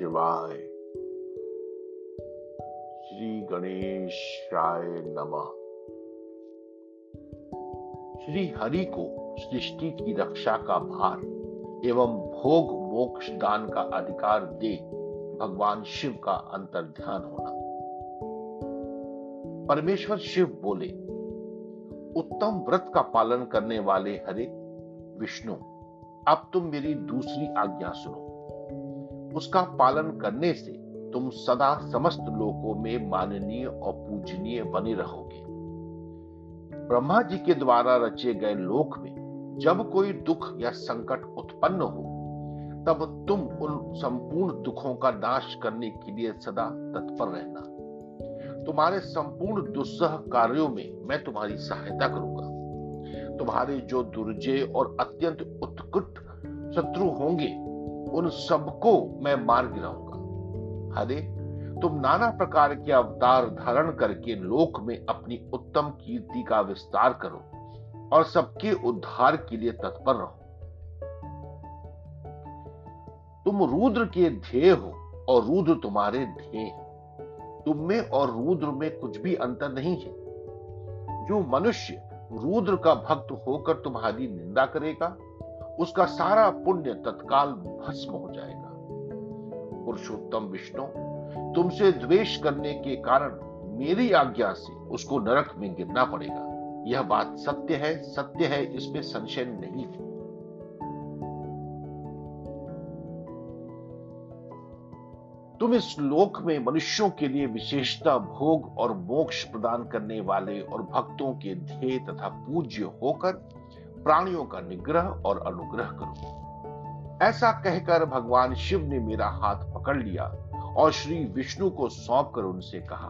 शिवाय श्री गणेशाय नमः श्री हरि को सृष्टि की रक्षा का भार एवं भोग मोक्ष दान का अधिकार दे भगवान शिव का अंतर ध्यान होना। परमेश्वर शिव बोले, उत्तम व्रत का पालन करने वाले हरे, विष्णु, अब तुम मेरी दूसरी आज्ञा सुनो। उसका पालन करने से तुम सदा समस्त लोकों में माननीय और पूजनीय बने रहोगे। ब्रह्मा जी के द्वारा रचे गए लोक में जब कोई दुख या संकट उत्पन्न हो, तब तुम उन संपूर्ण दुखों का नाश करने के लिए सदा तत्पर रहना। तुम्हारे संपूर्ण दुस्सह कार्यों में मैं तुम्हारी सहायता करूँगा। तुम्हारे जो दुर्जय और अत्यंत उत्कृष्ट शत्रु होंगे उन सबको मैं मार गिराऊँगा हरे तुम नाना प्रकार के अवतार धारण करके लोक में अपनी उत्तम कीर्ति का विस्तार करो और सबके उद्धार के लिए तत्पर रहो। तुम रुद्र के ध्येय हो और रुद्र तुम्हारे ध्येय तुम में और रुद्र में कुछ भी अंतर नहीं है। जो मनुष्य रुद्र का भक्त होकर तुम्हारी निंदा करेगा उसका सारा पुण्य तत्काल भस्म हो जाएगा। पुरुषोत्तम विष्णु, तुमसे द्वेष करने के कारण मेरी आज्ञा से उसको नरक में गिरना पड़ेगा। यह बात सत्य है सत्य है, इसमें संशय नहीं है। तुम इस लोक में मनुष्यों के लिए विशेषता भोग और मोक्ष प्रदान करने वाले और भक्तों के ध्येय तथा पूज्य होकर प्राणियों का निग्रह और अनुग्रह करो। ऐसा कहकर भगवान शिव ने मेरा हाथ पकड़ लिया और श्री विष्णु को सौंप कर उनसे कहा,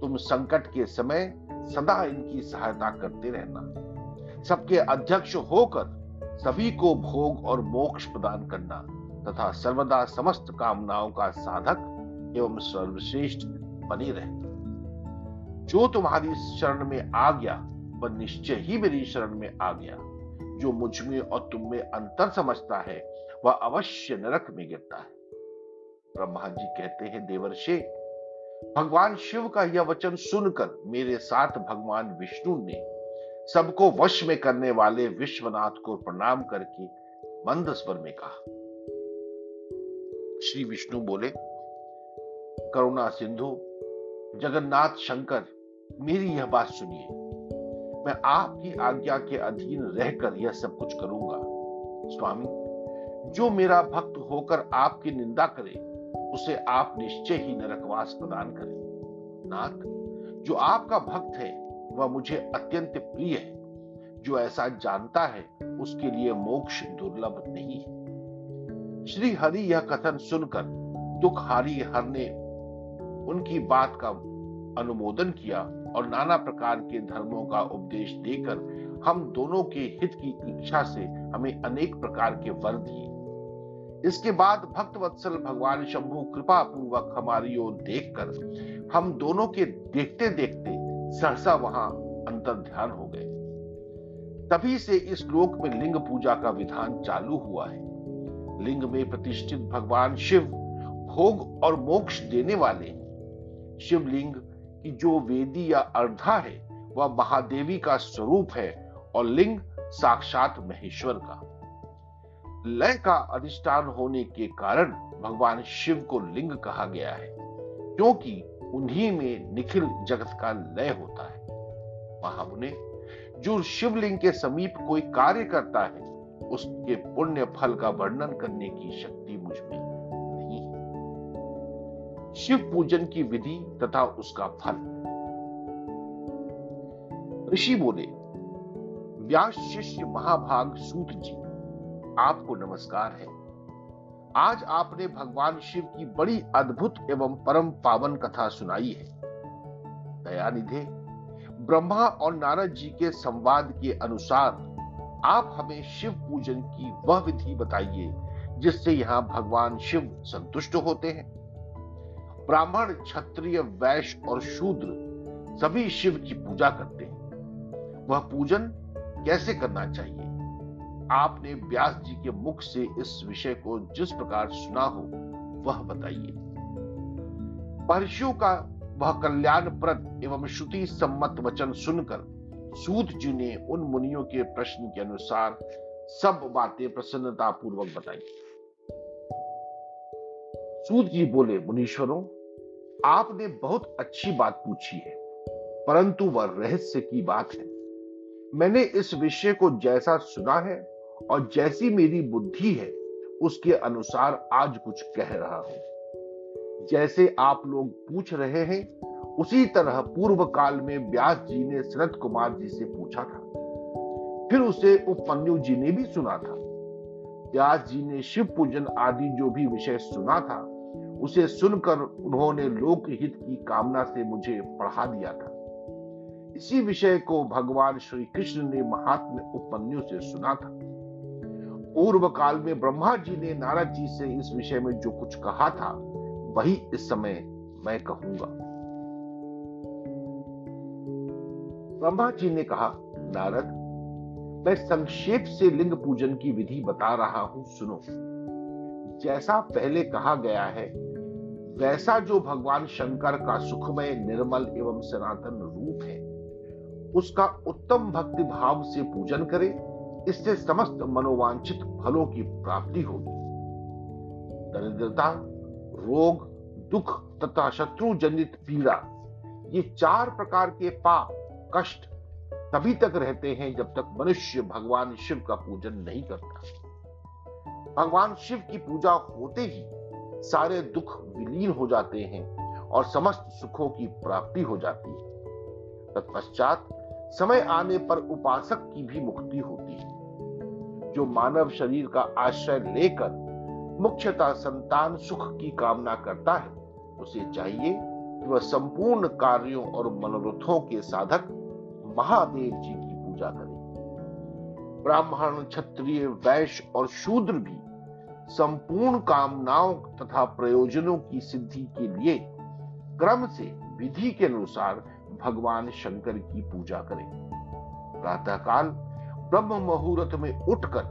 तुम संकट के समय सदा इनकी सहायता करते रहना। सबके अध्यक्ष होकर सभी को भोग और मोक्ष प्रदान करना तथा सर्वदा समस्त कामनाओं का साधक एवं सर्वश्रेष्ठ बने रहना। जो तुम्हारी शरण में आ गया वह निश्चय ही मेरी शरण में आ गया। जो मुझमें और तुम में अंतर समझता है, वह अवश्य नरक में गिरता है। ब्रह्मा जी कहते हैं, देवर्षे, भगवान शिव का यह वचन सुनकर मेरे साथ भगवान विष्णु ने सबको वश में करने वाले विश्वनाथ को प्रणाम करके मंद स्वर में कहा। श्री विष्णु बोले, करुणा सिंधु, जगन्नाथ शंकर, मेरी यह बात सुनिए। मैं आपकी आज्ञा के अधीन रहकर यह सब कुछ करूँगा। स्वामी, जो मेरा भक्त होकर आपकी निंदा करे, उसे आप निश्चय ही नरकवास प्रदान करें। नाथ, जो आपका भक्त है, वह मुझे अत्यंत प्रिय है। जो ऐसा जानता है, उसके लिए मोक्ष दुर्लभ नहीं है। श्री हरि यह कथन सुनकर दुख हारी हर ने उनकी बात का अनुमोदन किया और नाना प्रकार के धर्मों का उपदेश देकर हम दोनों के हित की इच्छा से हमें अनेक प्रकार के वर दिए। इसके बाद भक्त वत्सल भगवान शंभु कृपा पूर्वक हमारी ओर देखकर हम दोनों के देखते देखते सहसा वहाँ अंतर ध्यान हो गए। तभी से इस लोक में लिंग पूजा का विधान चालू हुआ है। लिंग में प्रतिष्ठित भगवान शिव भोग और मोक्ष देने वाले शिवलिंग की जो वेदी या अर्धा है, वह महादेवी का स्वरूप है और लिंग साक्षात महेश्वर का। लय का अधिष्ठान होने के कारण भगवान शिव को लिंग कहा गया है, क्योंकि उन्हीं में निखिल जगत का लय होता है। महामुने, जो शिवलिंग के समीप कोई कार्य करता है, उसके पुण्य फल का वर्णन करने की शक्ति मुझमें नहीं है शिव पूजन की विधि तथा उसका फल। ऋषि बोले व्यास शिष्य महाभाग सूत जी, आपको नमस्कार है। आज आपने भगवान शिव की बड़ी अद्भुत एवं परम पावन कथा सुनाई है। दयानिधे ब्रह्मा और नारद जी के संवाद के अनुसार आप हमें शिव पूजन की वह विधि बताइए, जिससे यहाँ भगवान शिव संतुष्ट होते हैं। ब्राह्मण, क्षत्रिय, वैश्य और शूद्र सभी शिव की पूजा करते हैं। वह पूजन कैसे करना चाहिए? आपने व्यास जी के मुख से इस विषय को जिस प्रकार सुना हो, वह बताइए। महर्षियों का वह कल्याणप्रद एवं श्रुति सम्मत वचन सुनकर सूत जी ने उन मुनियों के प्रश्न के अनुसार सब बातें प्रसन्नता पूर्वक बताई। सूत जी बोले, मुनीश्वरों आपने बहुत अच्छी बात पूछी है, परंतु वह रहस्य की बात है। मैंने इस विषय को जैसा सुना है और जैसी मेरी बुद्धि है, उसके अनुसार आज कुछ कह रहा हूँ। जैसे आप लोग पूछ रहे हैं, उसी तरह पूर्व काल में व्यास जी ने शरद कुमार जी से पूछा था। फिर उसे उपमन्यु जी ने भी सुना था। व्यास जी ने शिव पूजन आदि जो भी विषय सुना था उसे सुनकर उन्होंने लोक हित की कामना से मुझे पढ़ा दिया था। इसी विषय को भगवान श्री कृष्ण ने महात्म उपमन्यु से सुना था। पूर्व काल में ब्रह्मा जी ने नारद जी से इस विषय में जो कुछ कहा था, वही इस समय मैं कहूँगा। ब्रह्मा जी ने कहा, नारद, मैं संक्षेप से लिंग पूजन की विधि बता रहा हूँ, सुनो। जैसा पहले कहा गया है वैसा जो भगवान शंकर का सुखमय, निर्मल एवं सनातन रूप है, उसका उत्तम भक्ति भाव से पूजन करे, इससे समस्त मनोवांछित फलों की प्राप्ति होगी। दरिद्रता, रोग, दुख तथा शत्रु जनित पीड़ा, ये चार प्रकार के पाप, कष्ट तभी तक रहते हैं जब तक मनुष्य भगवान शिव का पूजन नहीं करता। भगवान शिव की पूजा होते ही सारे दुख विलीन हो जाते हैं और समस्त सुखों की प्राप्ति हो जाती है। तत्पश्चात समय आने पर उपासक की भी मुक्ति होती है। जो मानव शरीर का आश्रय लेकर मुख्यतः संतान सुख की कामना करता है, उसे चाहिए कि वह संपूर्ण कार्यों और मनोरथों के साधक महादेव जी की पूजा करे। ब्राह्मण, क्षत्रिय, वैश्य और शूद्र भी संपूर्ण कामनाओं तथा प्रयोजनों की सिद्धि के लिए क्रम से विधि के अनुसार भगवान शंकर की पूजा करें। प्रातःकाल ब्रह्म मुहूर्त में उठकर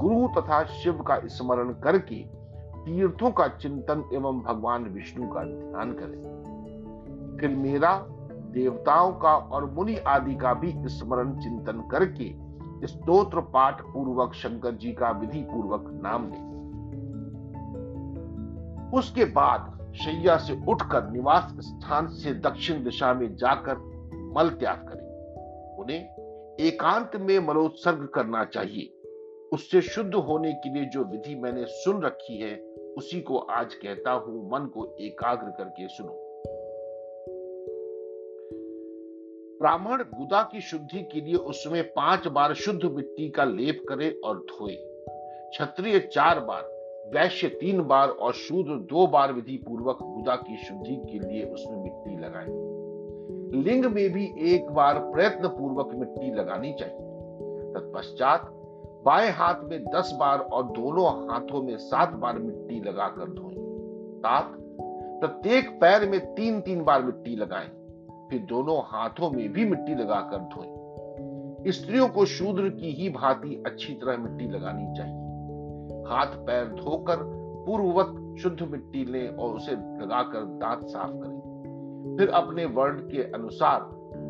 गुरु तथा शिव का स्मरण करके तीर्थों का चिंतन एवं भगवान विष्णु का ध्यान करें। फिर मेरा देवताओं का और मुनि आदि का भी स्मरण चिंतन करके स्तोत्र पाठ पूर्वक शंकर जी का विधि पूर्वक नाम लें। उसके बाद शैया से उठकर निवास स्थान से दक्षिण दिशा में जाकर मल त्याग करें। उन्हें एकांत में मलोत्सर्ग करना चाहिए। उससे शुद्ध होने के लिए जो विधि मैंने सुन रखी है, उसी को आज कहता हूँ, मन को एकाग्र करके सुनो। ब्राह्मण गुदा की शुद्धि के लिए उसमें पाँच बार शुद्ध मिट्टी का लेप करे और धोए। क्षत्रिय चार बार वैश्य तीन बार और शूद्र दो बार विधि पूर्वक गुदा की शुद्धि के लिए उसमें मिट्टी लगाए लिंग में भी एक बार प्रयत्न पूर्वक मिट्टी लगानी चाहिए। तत्पश्चात बाएँ हाथ में दस बार और दोनों हाथों में सात बार मिट्टी लगाकर धोएँ। सात, प्रत्येक पैर में तीन तीन बार मिट्टी लगाएँ, फिर दोनों हाथों में भी मिट्टी लगाकर धोएँ। स्त्रियों को शूद्र की ही भांति अच्छी तरह मिट्टी लगानी चाहिए। हाथ पैर धोकर पूर्ववत शुद्ध मिट्टी लें और उसे लगाकर दांत साफ़ करें। फिर अपने वर्ण के अनुसार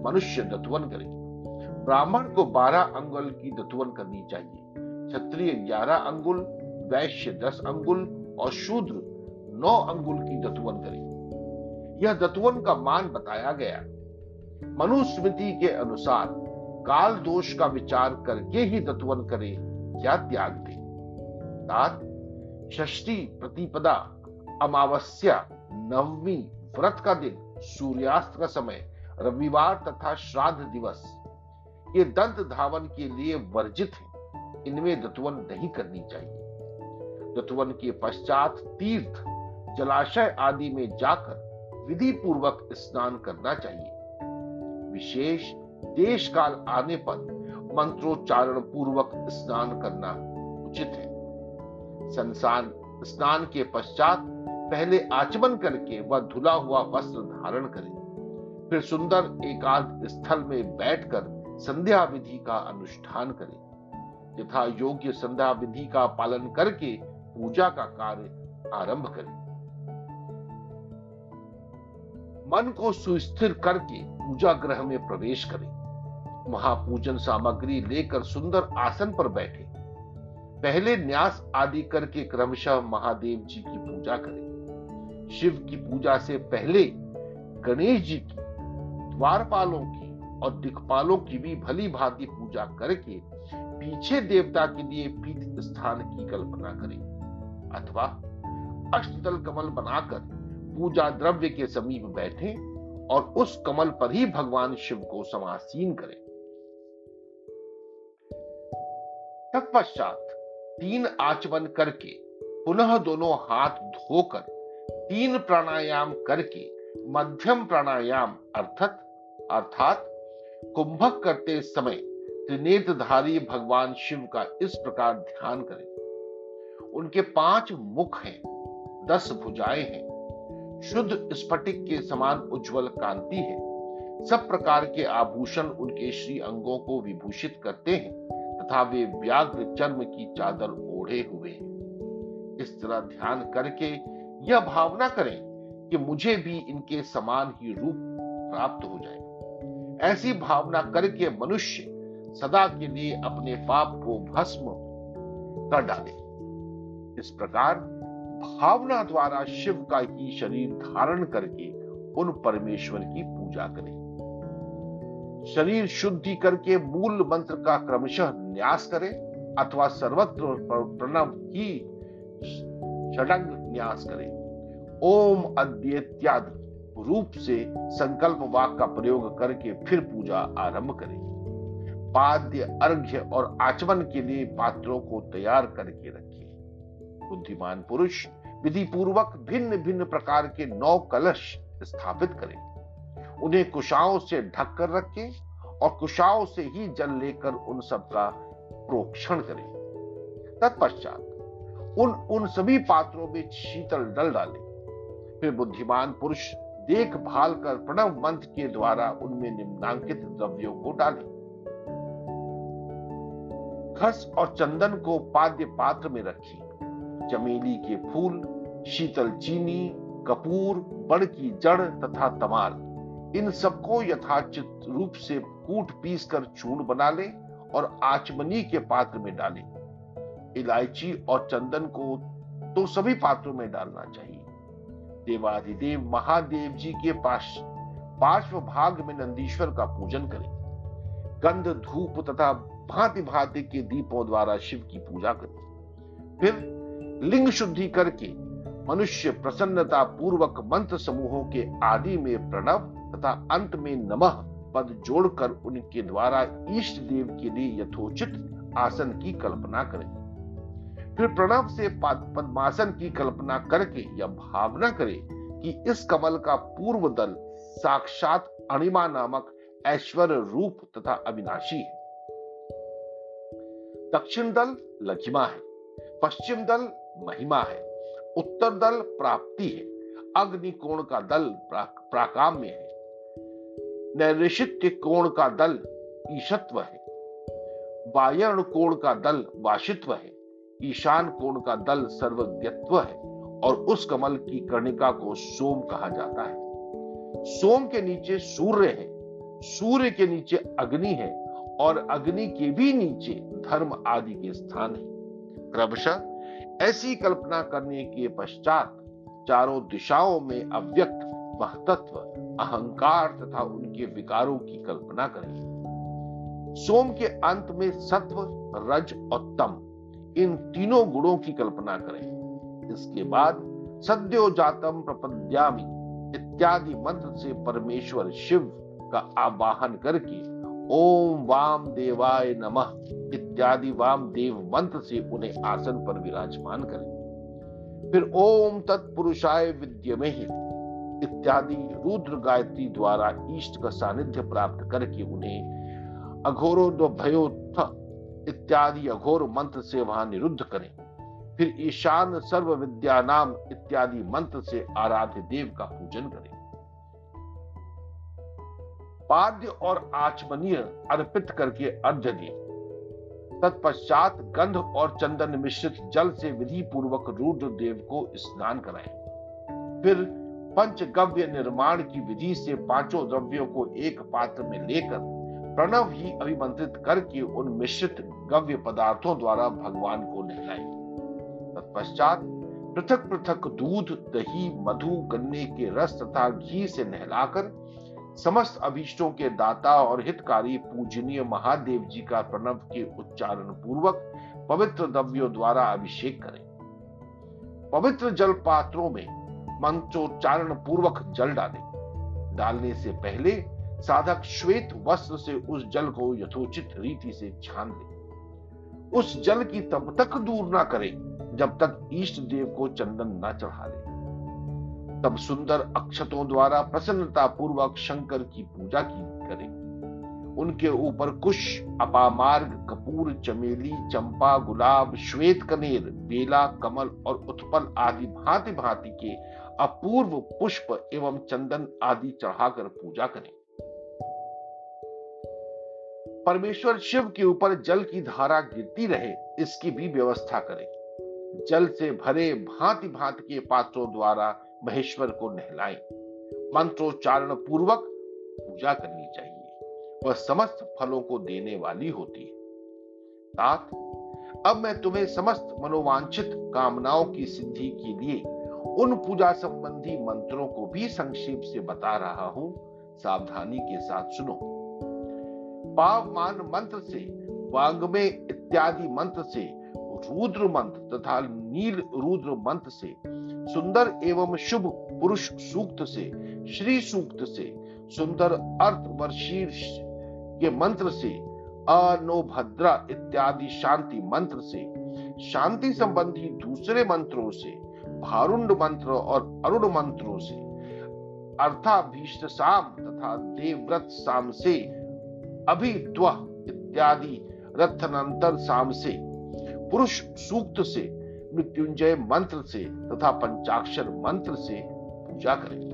मनुष्य दत्वन करें। ब्राह्मण को बारह अंगुल की दत्वन करनी चाहिए। क्षत्रिय ग्यारह अंगुल, वैश्य दस अंगुल और शूद्र नौ अंगुल की दत्वन करें। यह दत्वन का मान बताया गया। मनुस्मृति के अनुसार काल दोष का विचार करके ही दत्वन करें या त्याग दें? अर्थात षष्ठी प्रतिपदा अमावस्या नवमी व्रत का दिन सूर्यास्त का समय रविवार तथा श्राद्ध दिवस। ये दंत धावन के लिए वर्जित है। इनमें दत्वन नहीं करनी चाहिए। दत्वन के पश्चात तीर्थ, जलाशय आदि में जाकर विधि पूर्वक स्नान करना चाहिए। विशेष देश काल आने पर मंत्रोच्चारण पूर्वक स्नान करना उचित है। संसार स्नान के पश्चात पहले आचमन करके वह धुला हुआ वस्त्र धारण करे। फिर सुंदर एकांत स्थल में बैठकर संध्या विधि का अनुष्ठान करे। यथा योग्य संध्या विधि का पालन करके पूजा का कार्य आरंभ करे। मन को सुस्थिर करके पूजा ग्रह में प्रवेश करें। महापूजन सामग्री लेकर सुंदर आसन पर बैठे। पहले न्यास आदि करके क्रमशः महादेव जी की पूजा करें। शिव की पूजा से पहले गणेश जी की, द्वारपालों की और दिखपालों की भी भली भांति पूजा करके पीछे देवता के लिए पीठ स्थान की कल्पना करें। अथवा अष्टदल कमल बनाकर पूजा द्रव्य के समीप बैठे और उस कमल पर ही भगवान शिव को समासीन करें। तत्पश्चात तीन आचमन करके पुनः दोनों हाथ धोकर तीन प्राणायाम करके मध्यम प्राणायाम अर्थात अर्थात कुंभक करते समय त्रिनेत्रधारी भगवान शिव का इस प्रकार ध्यान करें। उनके पाँच मुख हैं, दस भुजाएँ हैं, शुद्ध स्फटिक के समान उज्जवल कांति है। सब प्रकार के आभूषण उनके श्री अंगों को विभूषित करते हैं। तथा वे व्याघ्र चर्म की चादर ओढ़े हुए। इस तरह ध्यान करके यह भावना करें कि मुझे भी इनके समान ही रूप प्राप्त हो जाए। ऐसी भावना करके मनुष्य सदा के लिए अपने पाप को भस्म कर डाले। इस प्रकार भावना द्वारा शिव का ही शरीर धारण करके उन परमेश्वर की पूजा करें। शरीर शुद्धि करके मूल मंत्र का क्रमशः न्यास करें अथवा सर्वत्र प्रणव की षडंग न्यास करें। ओम अद्य इत्यादि रूप से संकल्प वाक का प्रयोग करके फिर पूजा आरंभ करें। पाद्य अर्घ्य और आचमन के लिए पात्रों को तैयार करके रखें। बुद्धिमान पुरुष विधि पूर्वक भिन्न भिन्न प्रकार के नौ कलश स्थापित करें। उन्हें कुशाओं से ढक कर रखें। और कुशाओं से ही जल लेकर उन सब का प्रोक्षण करें। तत्पश्चात उन उन सभी पात्रों में शीतल डल डालें। फिर बुद्धिमान पुरुष देखभाल कर प्रणव मंत्र के द्वारा उनमें निम्नांकित द्रव्यों को डालें। खस और चंदन को पाद्य पात्र में रखी। चमेली के फूल, शीतल चीनी, कपूर, बड़ की जड़ तथा तमाल इन सबको यथाचित रूप से कूट पीस कर चूर्ण बना ले और आचमनी के पात्र में डाले। इलायची और चंदन को तो सभी पात्रों में डालना चाहिए। देवाधिदेव महादेव जी के पास पार्श्व भाग में नंदीश्वर का पूजन करें। गंध, धूप तथा भांति भांति के दीपों द्वारा शिव की पूजा करें। फिर लिंग शुद्धि करके मनुष्य प्रसन्नता पूर्वक मंत्र समूहों के आदि में प्रणव तथा अंत में नमः पद जोड़कर उनके द्वारा इष्ट देव के लिए यथोचित आसन की कल्पना करें। फिर प्रणव से पद्मासन की कल्पना करके यह भावना करें कि इस कमल का पूर्व दल साक्षात अणिमा नामक ऐश्वर्य रूप तथा अविनाशी है। दक्षिण दल लघिमा है, पश्चिम दल महिमा है। उत्तर दल प्राप्ति है, अग्नि कोण का दल प्राकाम्य है। नैऋषित्य कोण का दल ईशत्व है। वायर्ण कोण का दल वाशित्व है। ईशान कोण का दल सर्वज्ञत्व है और उस कमल की कर्णिका को सोम कहा जाता है। सोम के नीचे सूर्य है, सूर्य के नीचे अग्नि है और अग्नि के भी नीचे धर्म आदि के स्थान है। क्रमशः ऐसी कल्पना करने के पश्चात चारों दिशाओं में अव्यक्त, महतत्व, अहंकार तथा उनके विकारों की कल्पना करें। सोम के अंत में सत्व, रज और तम, इन तीनों गुणों की कल्पना करें। इसके बाद सद्यो जातम प्रपद्यामी, इत्यादि मंत्र से परमेश्वर शिव का आवाहन करके ओम वाम देवाय नमः इत्यादि वाम देव मंत्र से उन्हें आसन पर विराजमान करें। फिर ओम तत्पुरुषाय विद्यमे इत्यादि रुद्र गायत्री द्वारा ईष्ट का सानिध्य प्राप्त करके उन्हें अघोरो इत्यादि अघोर मंत्र से वहाँ निरुद्ध करें। फिर ईशान सर्व विद्या नाम इत्यादि मंत्र से आराध्य देव का पूजन करें। पाद्य और आचमनीय अर्पित करके अर्घ्य दिए तत्पश्चात गंध और चंदन मिश्रित जल से विधि पूर्वक रुद्र देव को स्नान कराएँ। फिर पंचगव्य निर्माण की विधि से पाँचों द्रव्यों को एक पात्र में लेकर प्रणव ही अभिमंत्रित करके उन मिश्रित गव्य पदार्थों द्वारा भगवान को नहलाए। तत्पश्चात पृथक पृथक दूध, दही, मधु, गन्ने के रस तथा घी से नहलाकर समस्त अभिष्टों के दाता और हितकारी पूजनीय महादेव जी का प्रणव के उच्चारण पूर्वक पवित्र द्रव्यों द्वारा अभिषेक करें। पवित्र जल पात्रों में मंत्रोच्चारण पूर्वक जल डालें। डालने से पहले साधक श्वेत वस्त्र से उस जल को यथोचित रीति से छान ले। उस जल की तब तक दूर ना करें जब तक ईष्ट देव को चंदन न चढ़ा ले। तब सुंदर अक्षतों द्वारा प्रसन्नता पूर्वक शंकर की पूजा की करें। उनके ऊपर कुश अपामार्ग कपूर, चमेली, चंपा, गुलाब, श्वेत कनेर, बेला, कमल और उत्पल आदि भांति भांति के अपूर्व पुष्प एवं चंदन आदि चढ़ाकर पूजा करें। परमेश्वर शिव के ऊपर जल की धारा गिरती रहे, इसकी भी व्यवस्था करें। जल से भरे भांति भांति के पात्रों द्वारा महेश्वर को नहलाएँ। मंत्रोच्चारण पूर्वक पूजा करनी चाहिए। वह समस्त फलों को देने वाली होती है। तात अब मैं तुम्हें समस्त मनोवांछित कामनाओं की सिद्धि के लिए उन पूजा संबंधी मंत्रों को भी संक्षेप से बता रहा हूँ। सावधानी के साथ सुनो। पावमान मंत्र से, वांगमे इत्यादि मंत्र से, रुद्र मंत्र तथा नील रुद्र मंत्र से सुंदर एवं शुभ पुरुष सूक्त से, श्री सूक्त से, सुंदर अर्थ वर्षीर्ष के मंत्र से अनोभद्रा इत्यादि शांति मंत्र से, शांति संबंधी दूसरे मंत्रों से भारुंड मंत्र और अरुण मंत्रों से, अर्थाभीष्ट साम तथा देवव्रत साम से अभिद्व इत्यादि रथनंतर साम से, पुरुष सूक्त से मृत्युंजय मंत्र से तथा पंचाक्षर मंत्र से पूजा करें।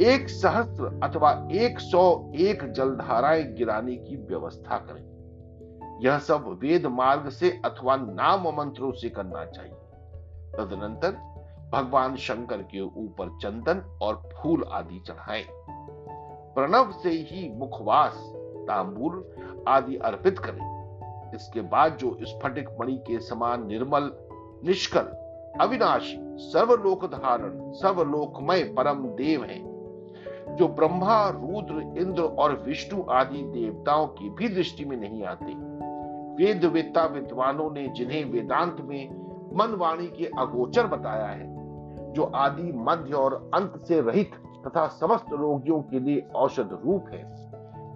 एक सहस्त्र अथवा एक सौ एक जलधाराएँ गिराने की व्यवस्था करें। यह सब वेद मार्ग से अथवा नाम मंत्रों से करना चाहिए। तदनंतर भगवान शंकर के ऊपर चंदन और फूल आदि चढ़ाएँ। प्रणव से ही मुखवास, तांबूल आदि अर्पित करें। इसके बाद जो स्फटिक मणि के समान निर्मल निष्कल, अविनाशी सर्वलोक धारण सर्वलोकमय परम देव है, जो ब्रह्मा, रुद्र, इंद्र और विष्णु आदि देवताओं की भी दृष्टि में नहीं आते। वेद वेता विद्वानों ने जिन्हें वेदांत में मन वाणी के अगोचर बताया है, जो आदि मध्य और अंत से रहित तथा समस्त रोगियों के लिए औषध रूप है,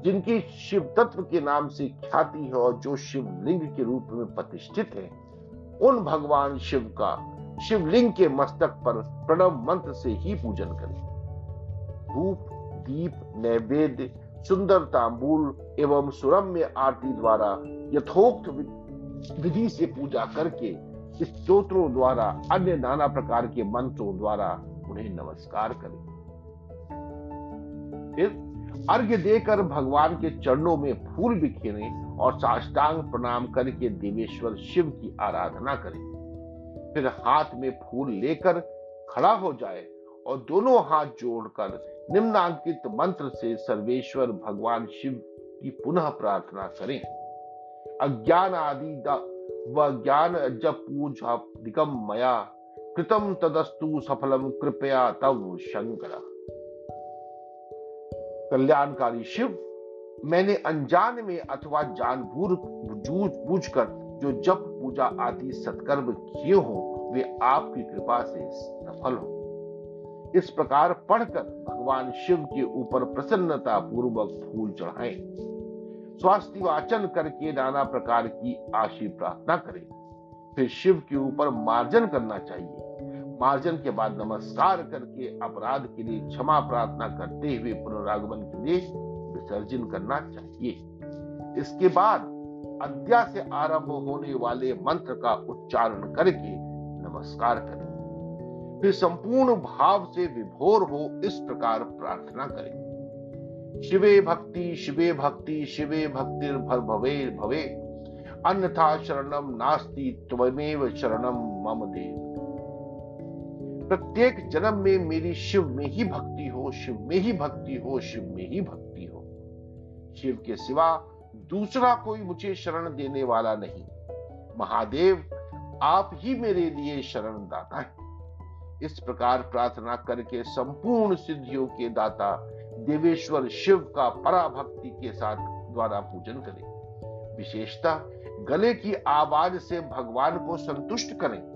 जिनकी शिव तत्व के नाम से ख्याति है और जो शिवलिंग के रूप में प्रतिष्ठित है। उन भगवान शिव का शिवलिंग के मस्तक पर प्रणव मंत्र से ही पूजन करें। धूप, दीप, नैवेद्य, सुंदर तांबूल एवं सुरम्य आरती द्वारा यथोक्त विधि से पूजा करके स्त्रोत्रों द्वारा, अन्य नाना प्रकार के मंत्रों द्वारा उन्हें नमस्कार करें। फिर अर्घ्य देकर भगवान के चरणों में फूल बिखेरें और साष्टांग प्रणाम करके देवेश्वर शिव की आराधना करें। फिर हाथ में फूल लेकर खड़ा हो जाए और दोनों हाथ जोड़कर निम्नांकित मंत्र से सर्वेश्वर भगवान शिव की पुनः प्रार्थना करें। अज्ञान आदि व ज्ञान जप पूजा दिकम मया, कृतम तदस्तु सफलम, कृपया तव शंकर। कल्याणकारी शिव मैंने अनजान में अथवा जानबूझ बूझ कर जो जप पूजा आदि सत्कर्म किए हो, वे आपकी कृपा से सफल हो। इस प्रकार पढ़कर भगवान शिव के ऊपर प्रसन्नता पूर्वक फूल चढ़ाएँ। स्वास्थ्य वाचन करके नाना प्रकार की आशी प्रार्थना करें। फिर शिव के ऊपर मार्जन करना चाहिए। मार्जन के बाद नमस्कार करके अपराध के लिए क्षमा प्रार्थना करते हुए पुनरागमन के लिए विसर्जन करना चाहिए। इसके बाद अद्या से आरंभ होने वाले मंत्र का उच्चारण करके नमस्कार करें। फिर संपूर्ण भाव से विभोर हो इस प्रकार प्रार्थना करें। शिवे भक्ति शिवे भक्ति शिवे भक्ति भवे भवे। अन्यथा शरणम नास्ति, त्वमेव शरणम मम देव। प्रत्येक जन्म में मेरी शिव में ही भक्ति हो, शिव में ही भक्ति हो, शिव में ही भक्ति हो। शिव के सिवा दूसरा कोई मुझे शरण देने वाला नहीं। महादेव, आप ही मेरे लिए शरण दाता है। इस प्रकार प्रार्थना करके संपूर्ण सिद्धियों के दाता, देवेश्वर शिव का पराभक्ति के साथ द्वारा पूजन करें। विशेषता गले की आवाज़ से भगवान को संतुष्ट करें।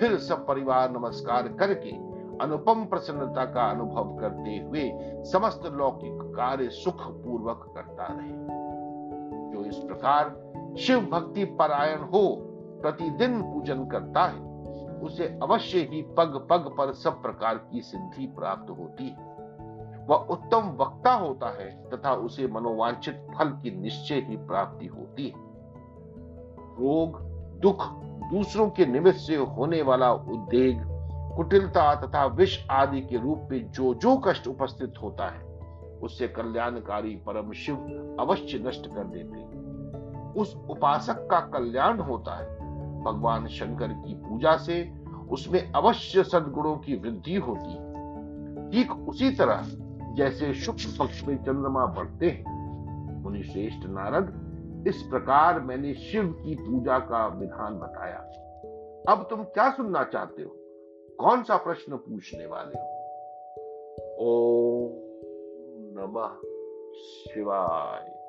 फिर सब परिवार नमस्कार करके अनुपम प्रसन्नता का अनुभव करते हुए समस्त लौकिक कार्य सुख पूर्वक करता रहे। जो इस प्रकार शिव भक्ति परायण हो, प्रतिदिन पूजन करता है, उसे अवश्य ही पग पग पर सब प्रकार की सिद्धि प्राप्त होती है। वह उत्तम वक्ता होता है तथा उसे मनोवांछित फल की निश्चय ही प्राप्ति होती है। रोग, दुख दूसरों के निमित्त से होने वाला उद्वेग कुटिलता तथा विष आदि के रूप में जो जो कष्ट उपस्थित होता है, उससे कल्याणकारी परम शिव अवश्य नष्ट कर देते उस उपासक का कल्याण होता है। भगवान शंकर की पूजा से उसमें अवश्य सदगुणों की वृद्धि होती है। ठीक उसी तरह जैसे शुक्ल पक्ष में चंद्रमा बढ़ते हैं मुनि श्रेष्ठ नारद, इस प्रकार मैंने शिव की पूजा का विधान बताया। अब तुम क्या सुनना चाहते हो? कौन सा प्रश्न पूछने वाले हो? ओ नमः शिवाय।